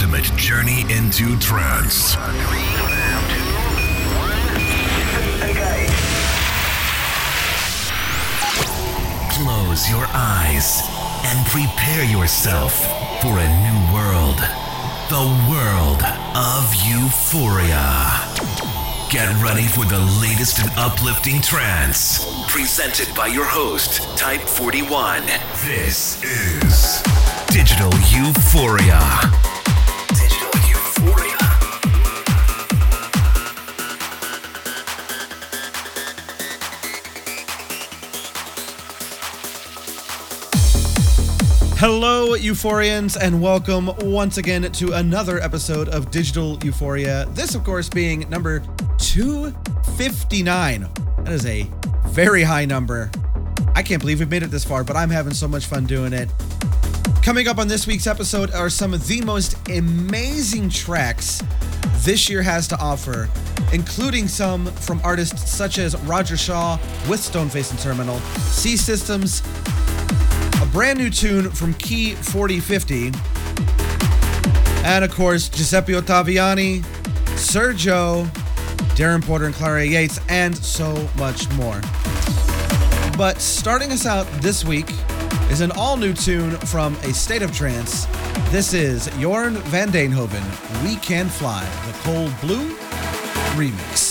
ultimate journey into trance. Close your eyes and prepare yourself for a new world. The world of euphoria. Get ready for the latest and uplifting trance. Presented by your host, Type 41. This is Digital Euphoria. Hello, Euphorians, and welcome once again to another episode of Digital Euphoria. This, of course, being number 259. That is a very high number. I can't believe we've made it this far, but I'm having so much fun doing it. Coming up on this week's episode are some of the most amazing tracks this year has to offer, including some from artists such as Roger Shah with Stoneface and Terminal, C Systems, brand new tune from Key 4050, and of course, Giuseppe Ottaviani, Sergio, Darren Porter and Clara Yates, and so much more. But starting us out this week is an all new tune from A State of Trance. This is Jorn van Deynhoven, We Can Fly, the Cold Blue remix.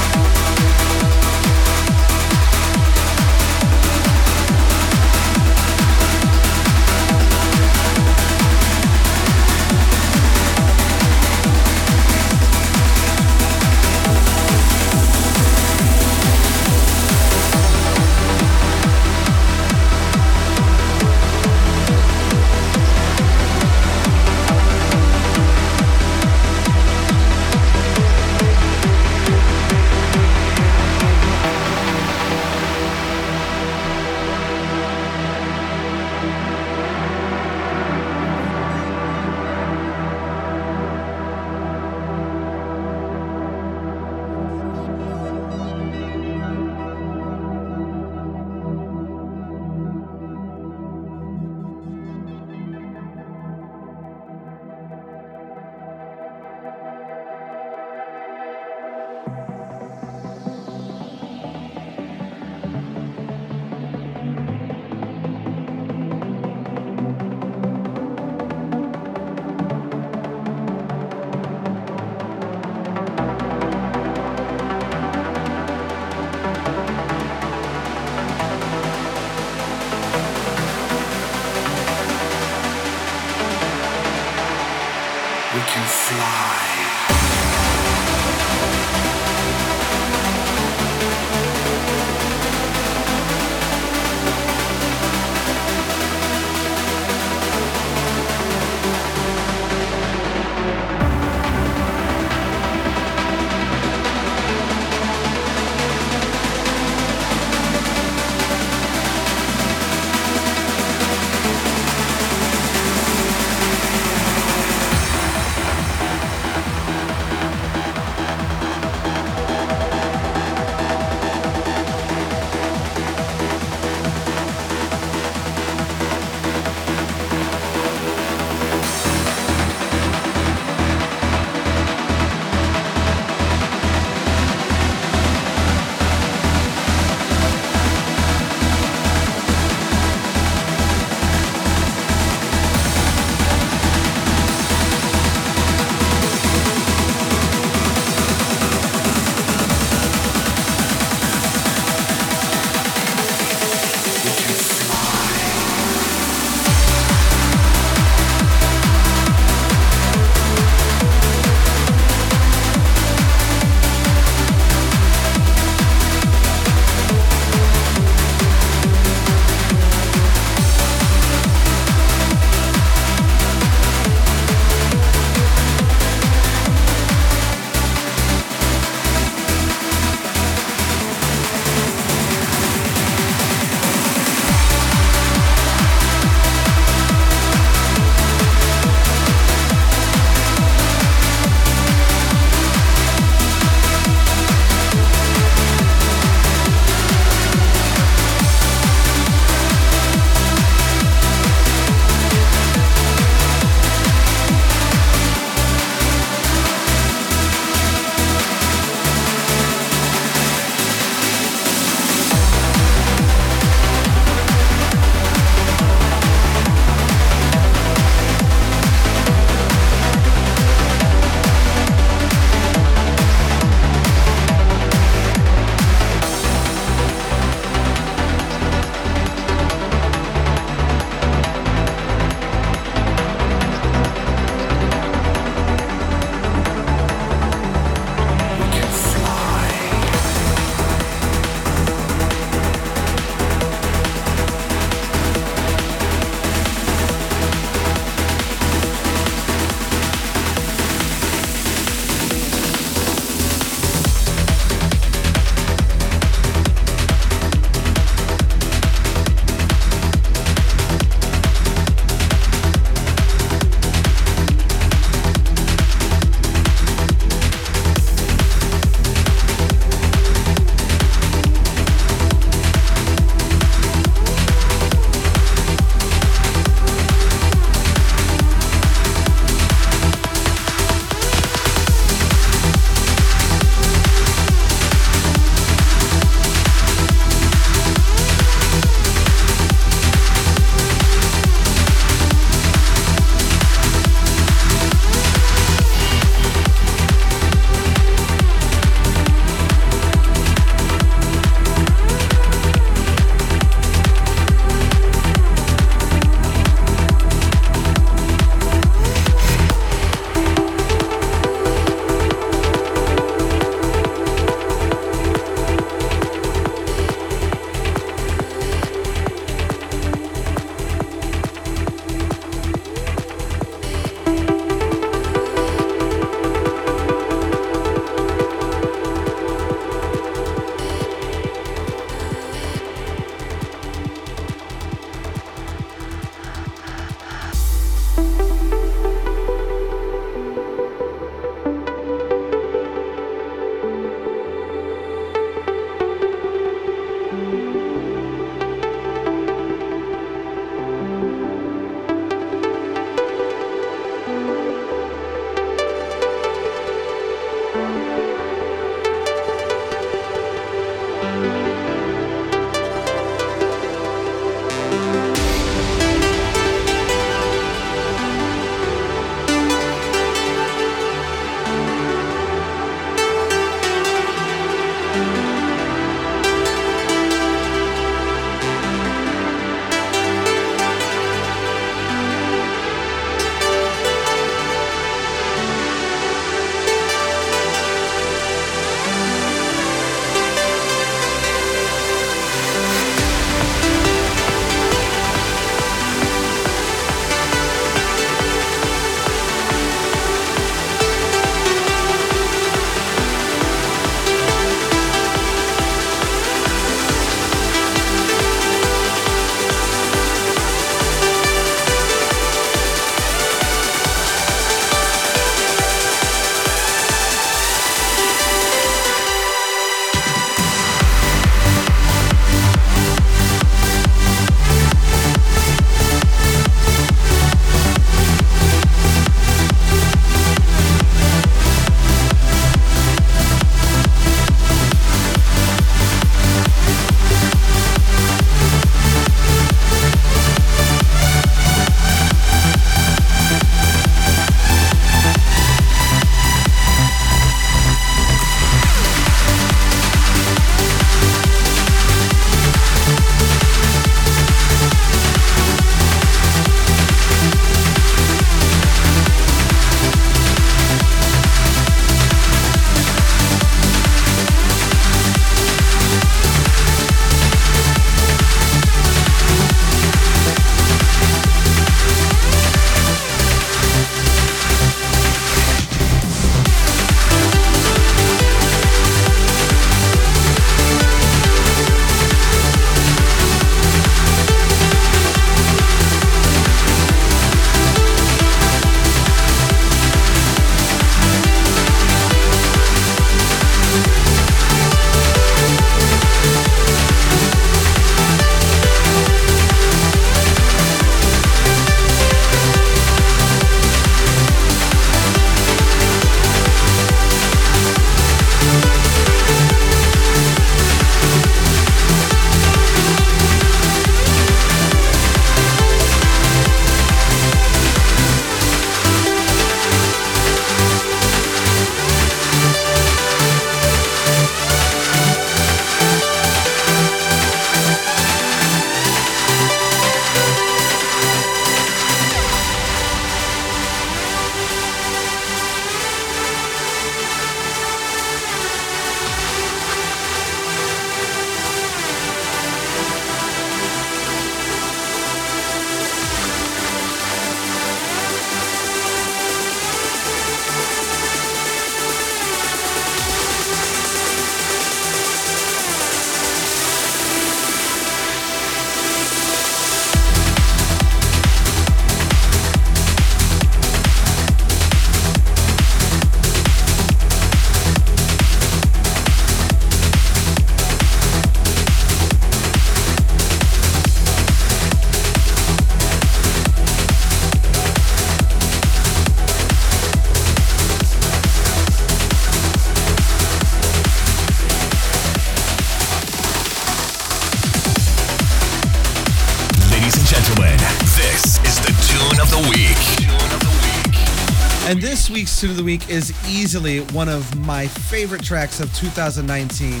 The Week is easily one of my favorite tracks of 2019.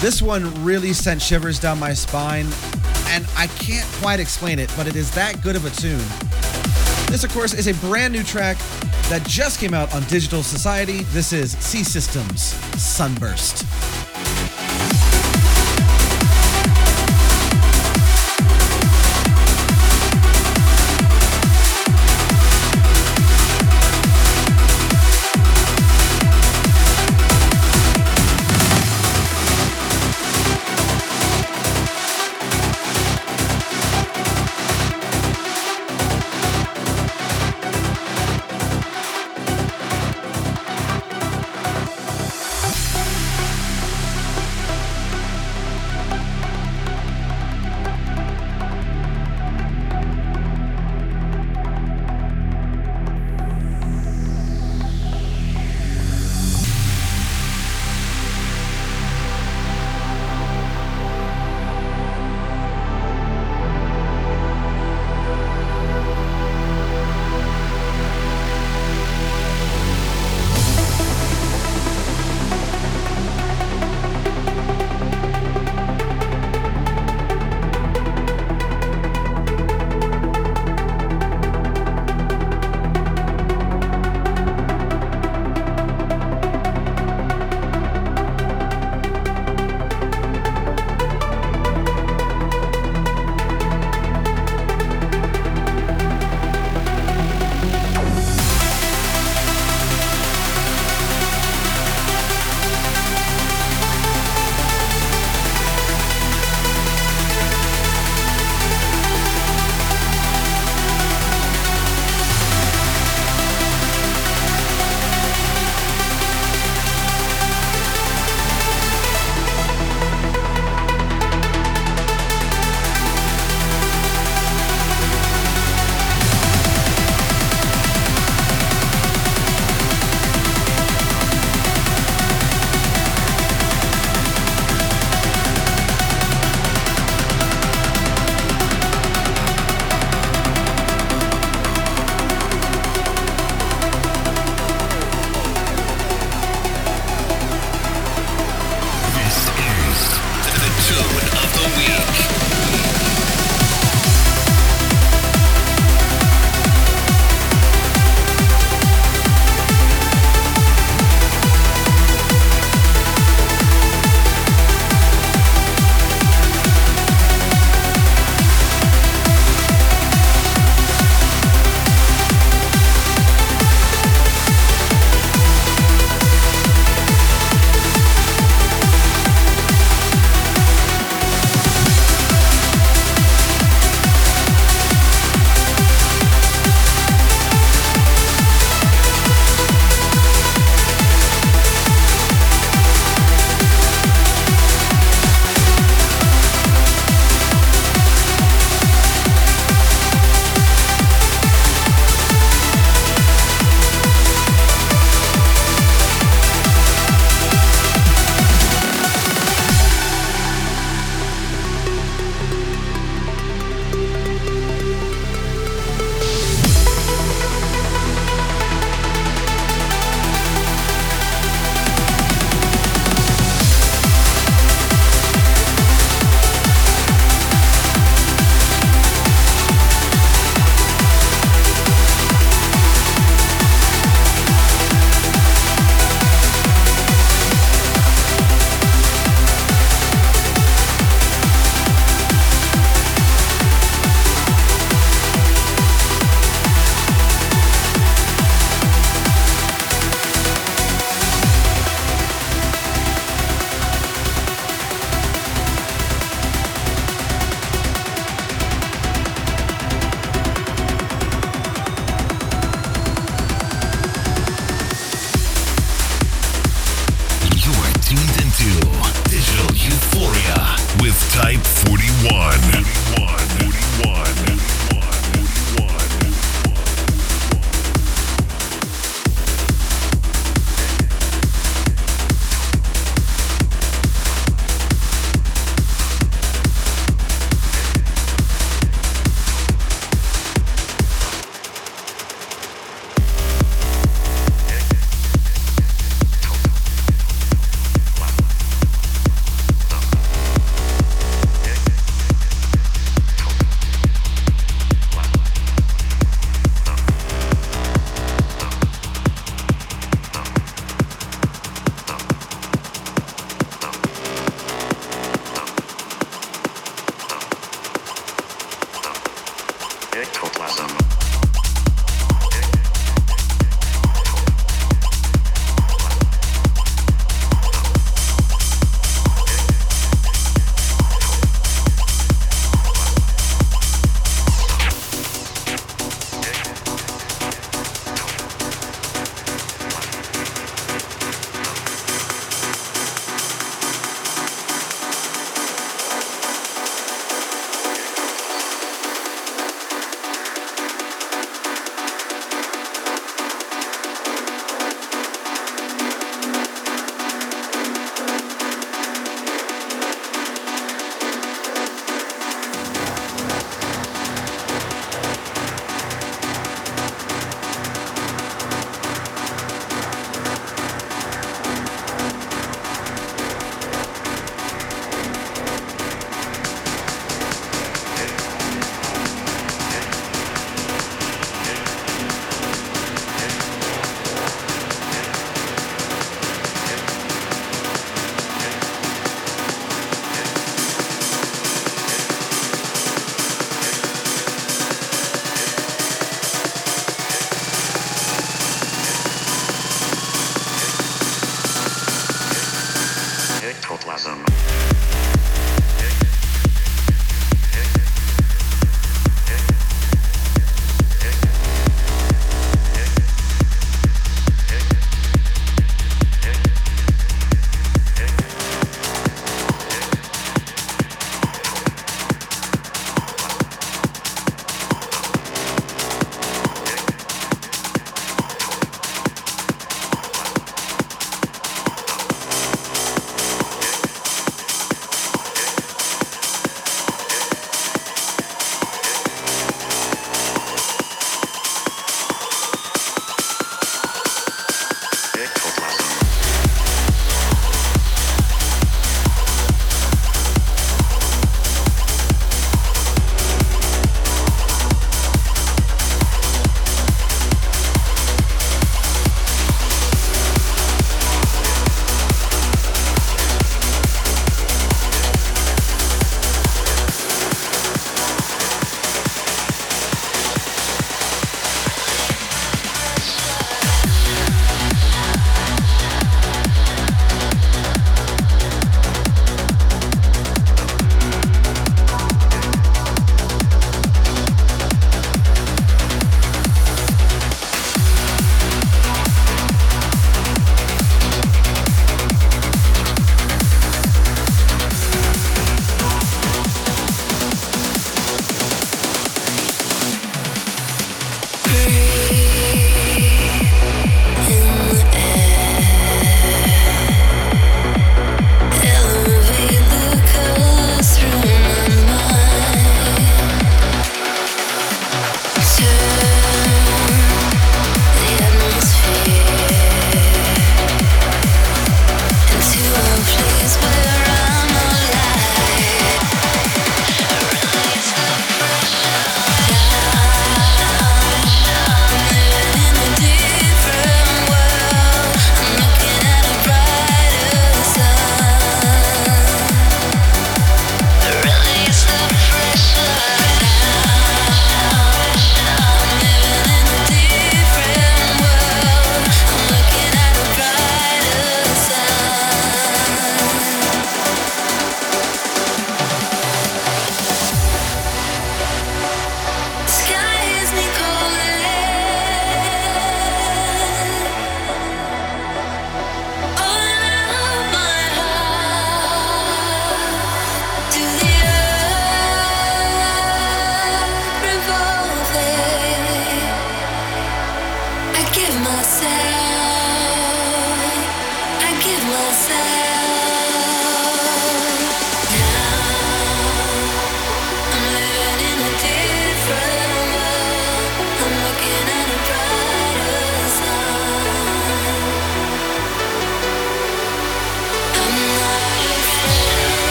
This one really sent shivers down my spine, and I can't quite explain it, but it is that good of a tune. This, of course, is a brand new track that just came out on Digital Society. This is C Systems Sunburst.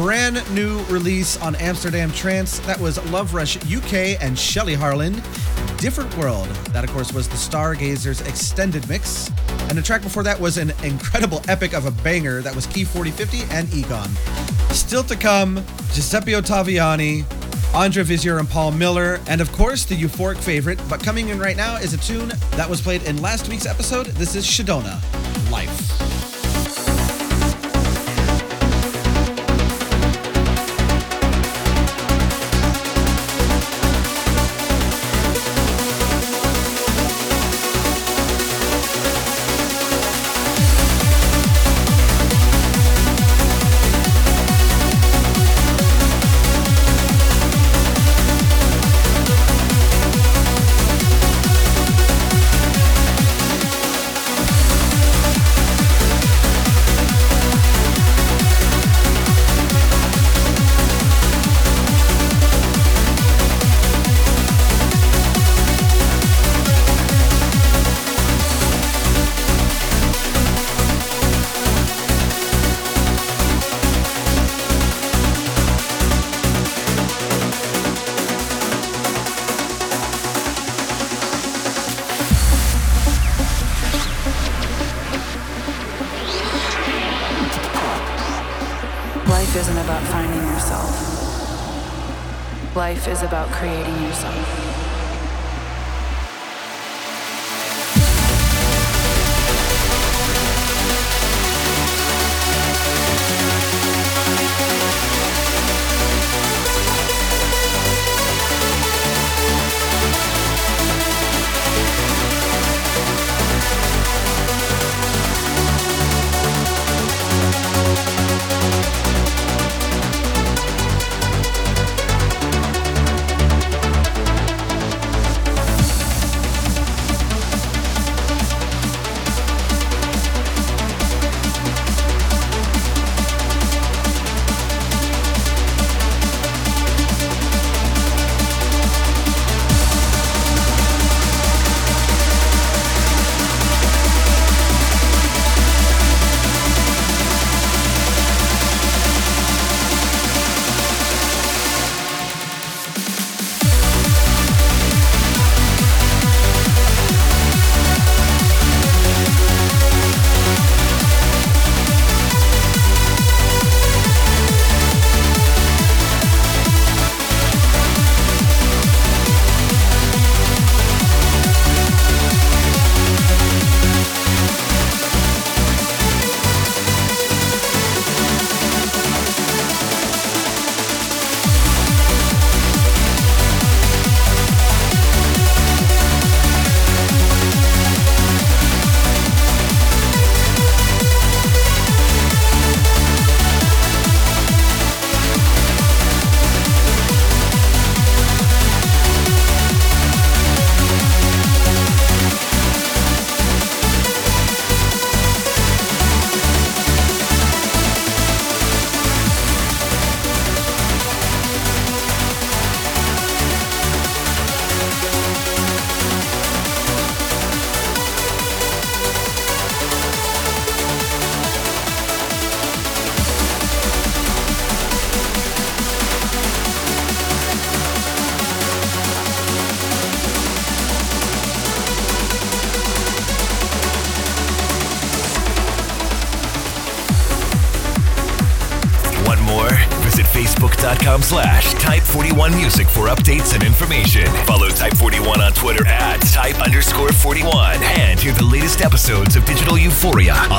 Brand new release on Amsterdam Trance. That was Love Rush UK and Shelley Harland. Different World. That, of course, was the Stargazers extended mix. And the track before that was an incredible epic of a banger. That was Key 4050 and Egon. Still to come, Giuseppe Ottaviani, Andre Visior and Paul Miller, and of course the euphoric favorite. But coming in right now is a tune that was played in last week's episode. This is Shadona, Life.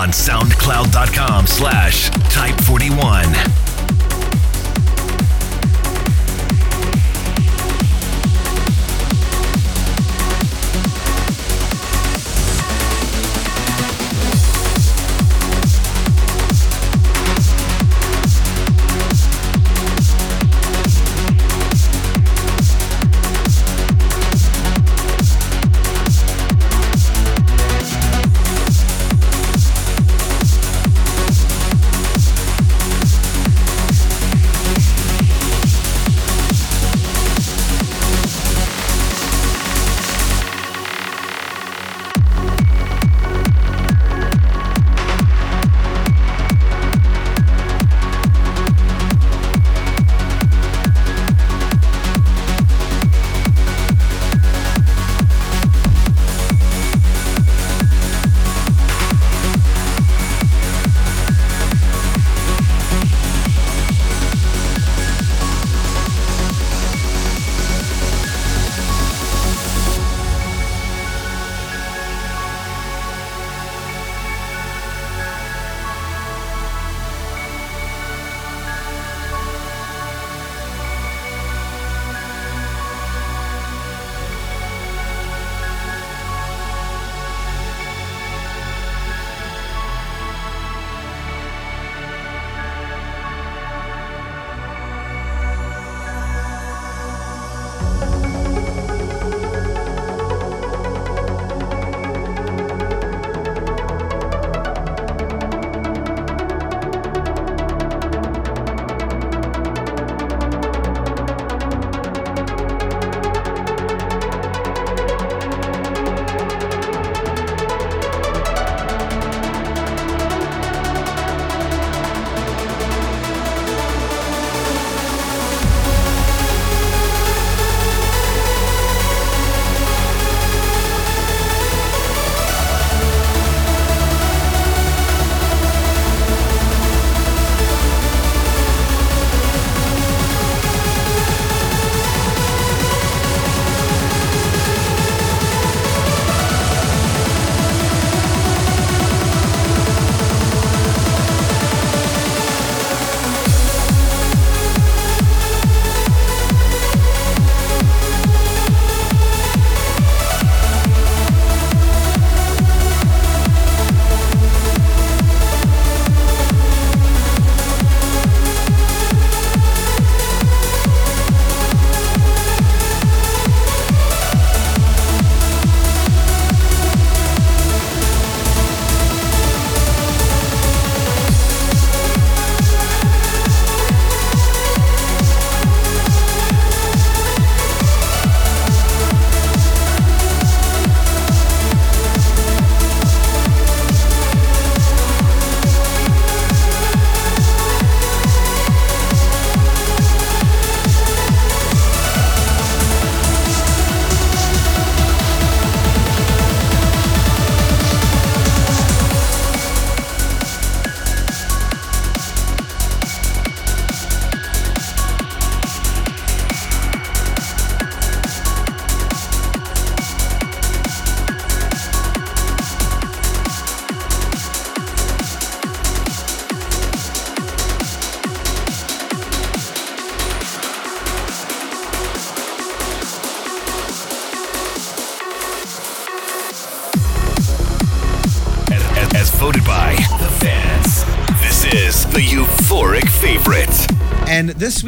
On SoundCloud.com slash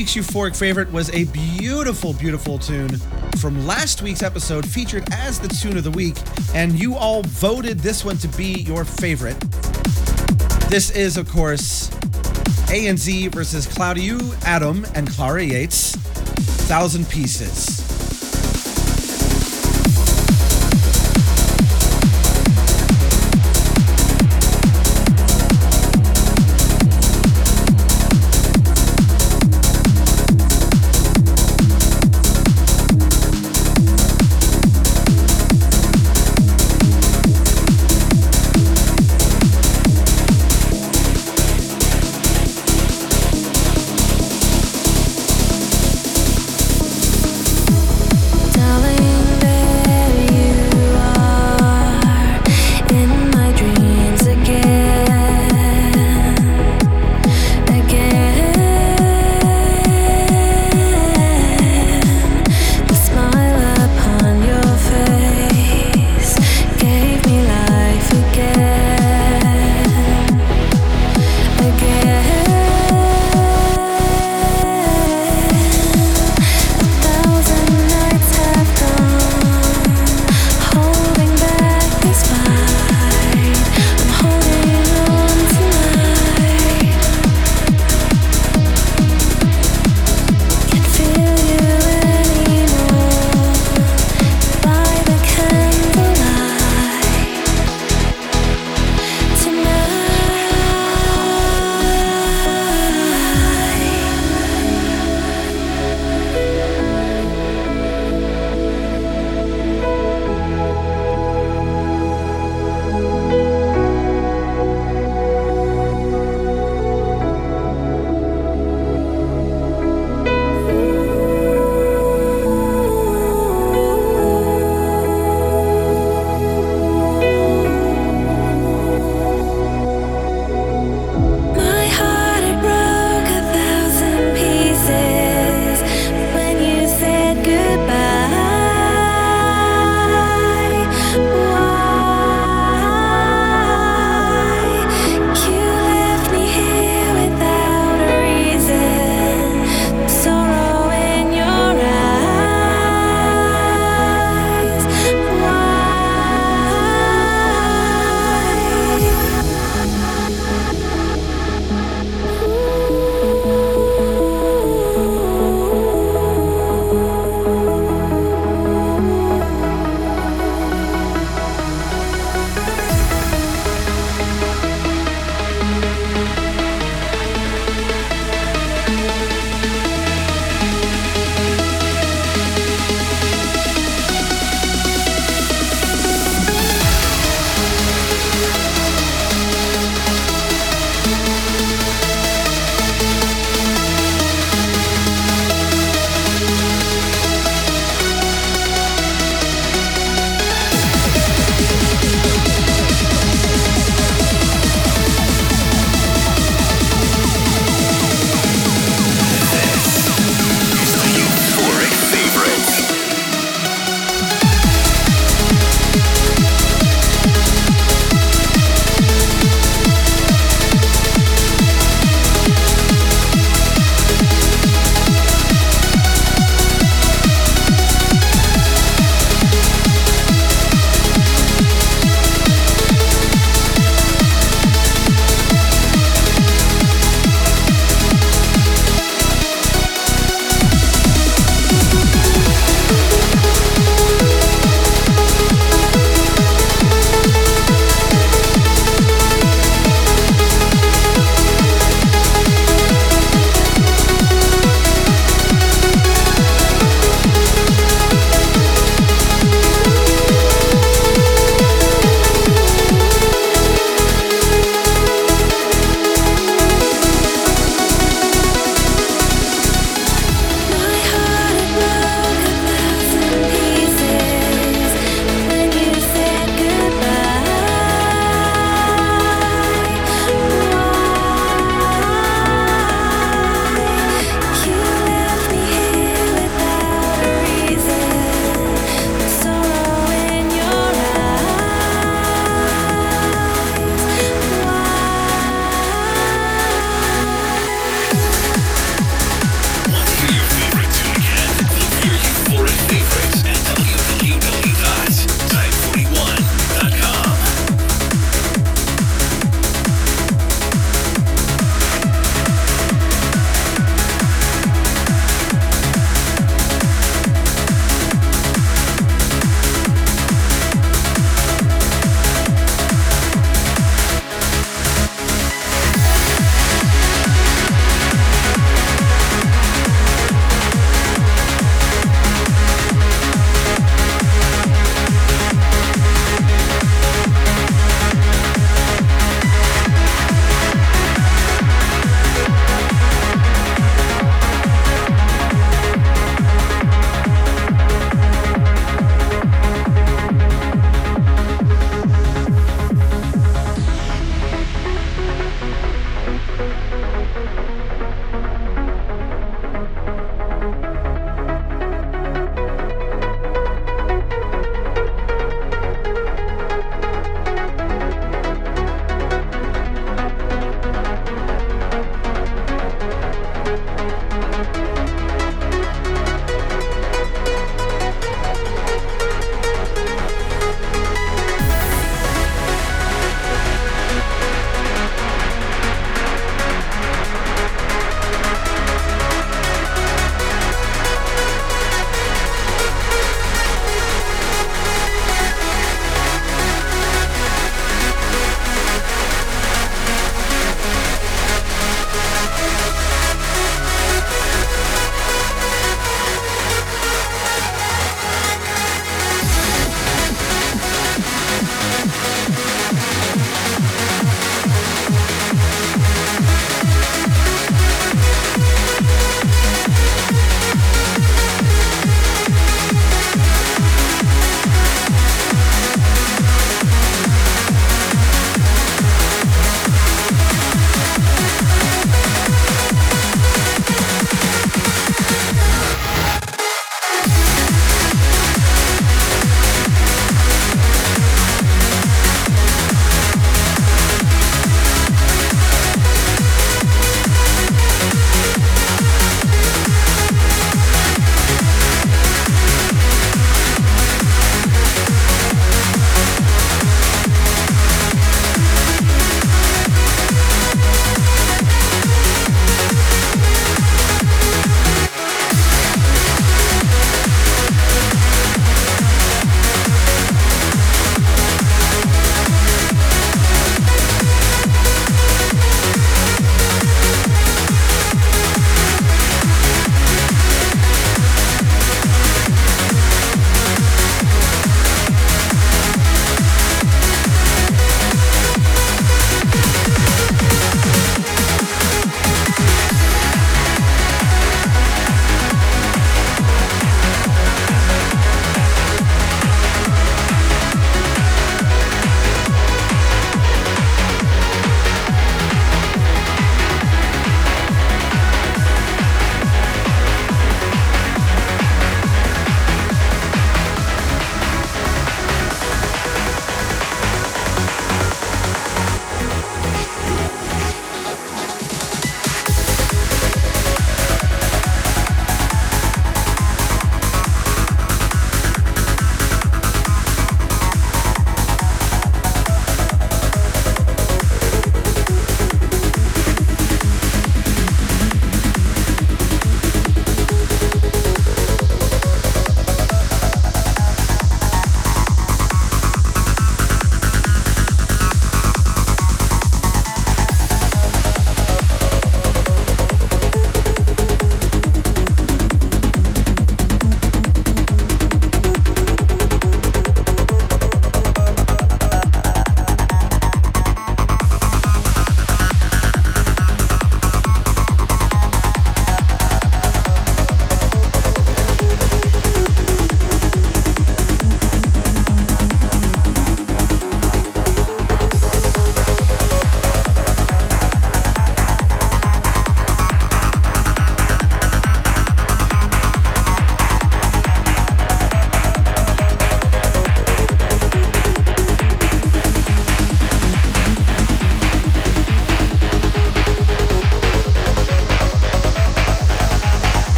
week's euphoric favorite was a beautiful, beautiful tune from last week's episode, featured as the tune of the week. And you all voted this one to be your favorite. This is, of course, ANZ versus Claudio Adam and Clara Yates, Thousand Pieces.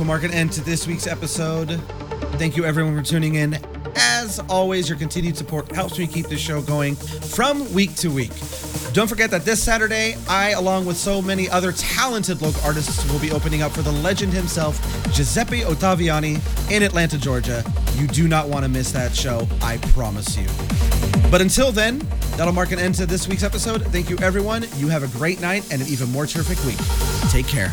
Will mark an end to this week's episode. Thank you, everyone, for tuning in. As always, your continued support helps me keep this show going from week to week. Don't forget that this Saturday, I, along with so many other talented local artists, will be opening up for the legend himself, Giuseppe Ottaviani, in Atlanta, Georgia. You do not want to miss that show, I promise you. But until then, that'll mark an end to this week's episode. Thank you, everyone. You have a great night and an even more terrific week. Take care.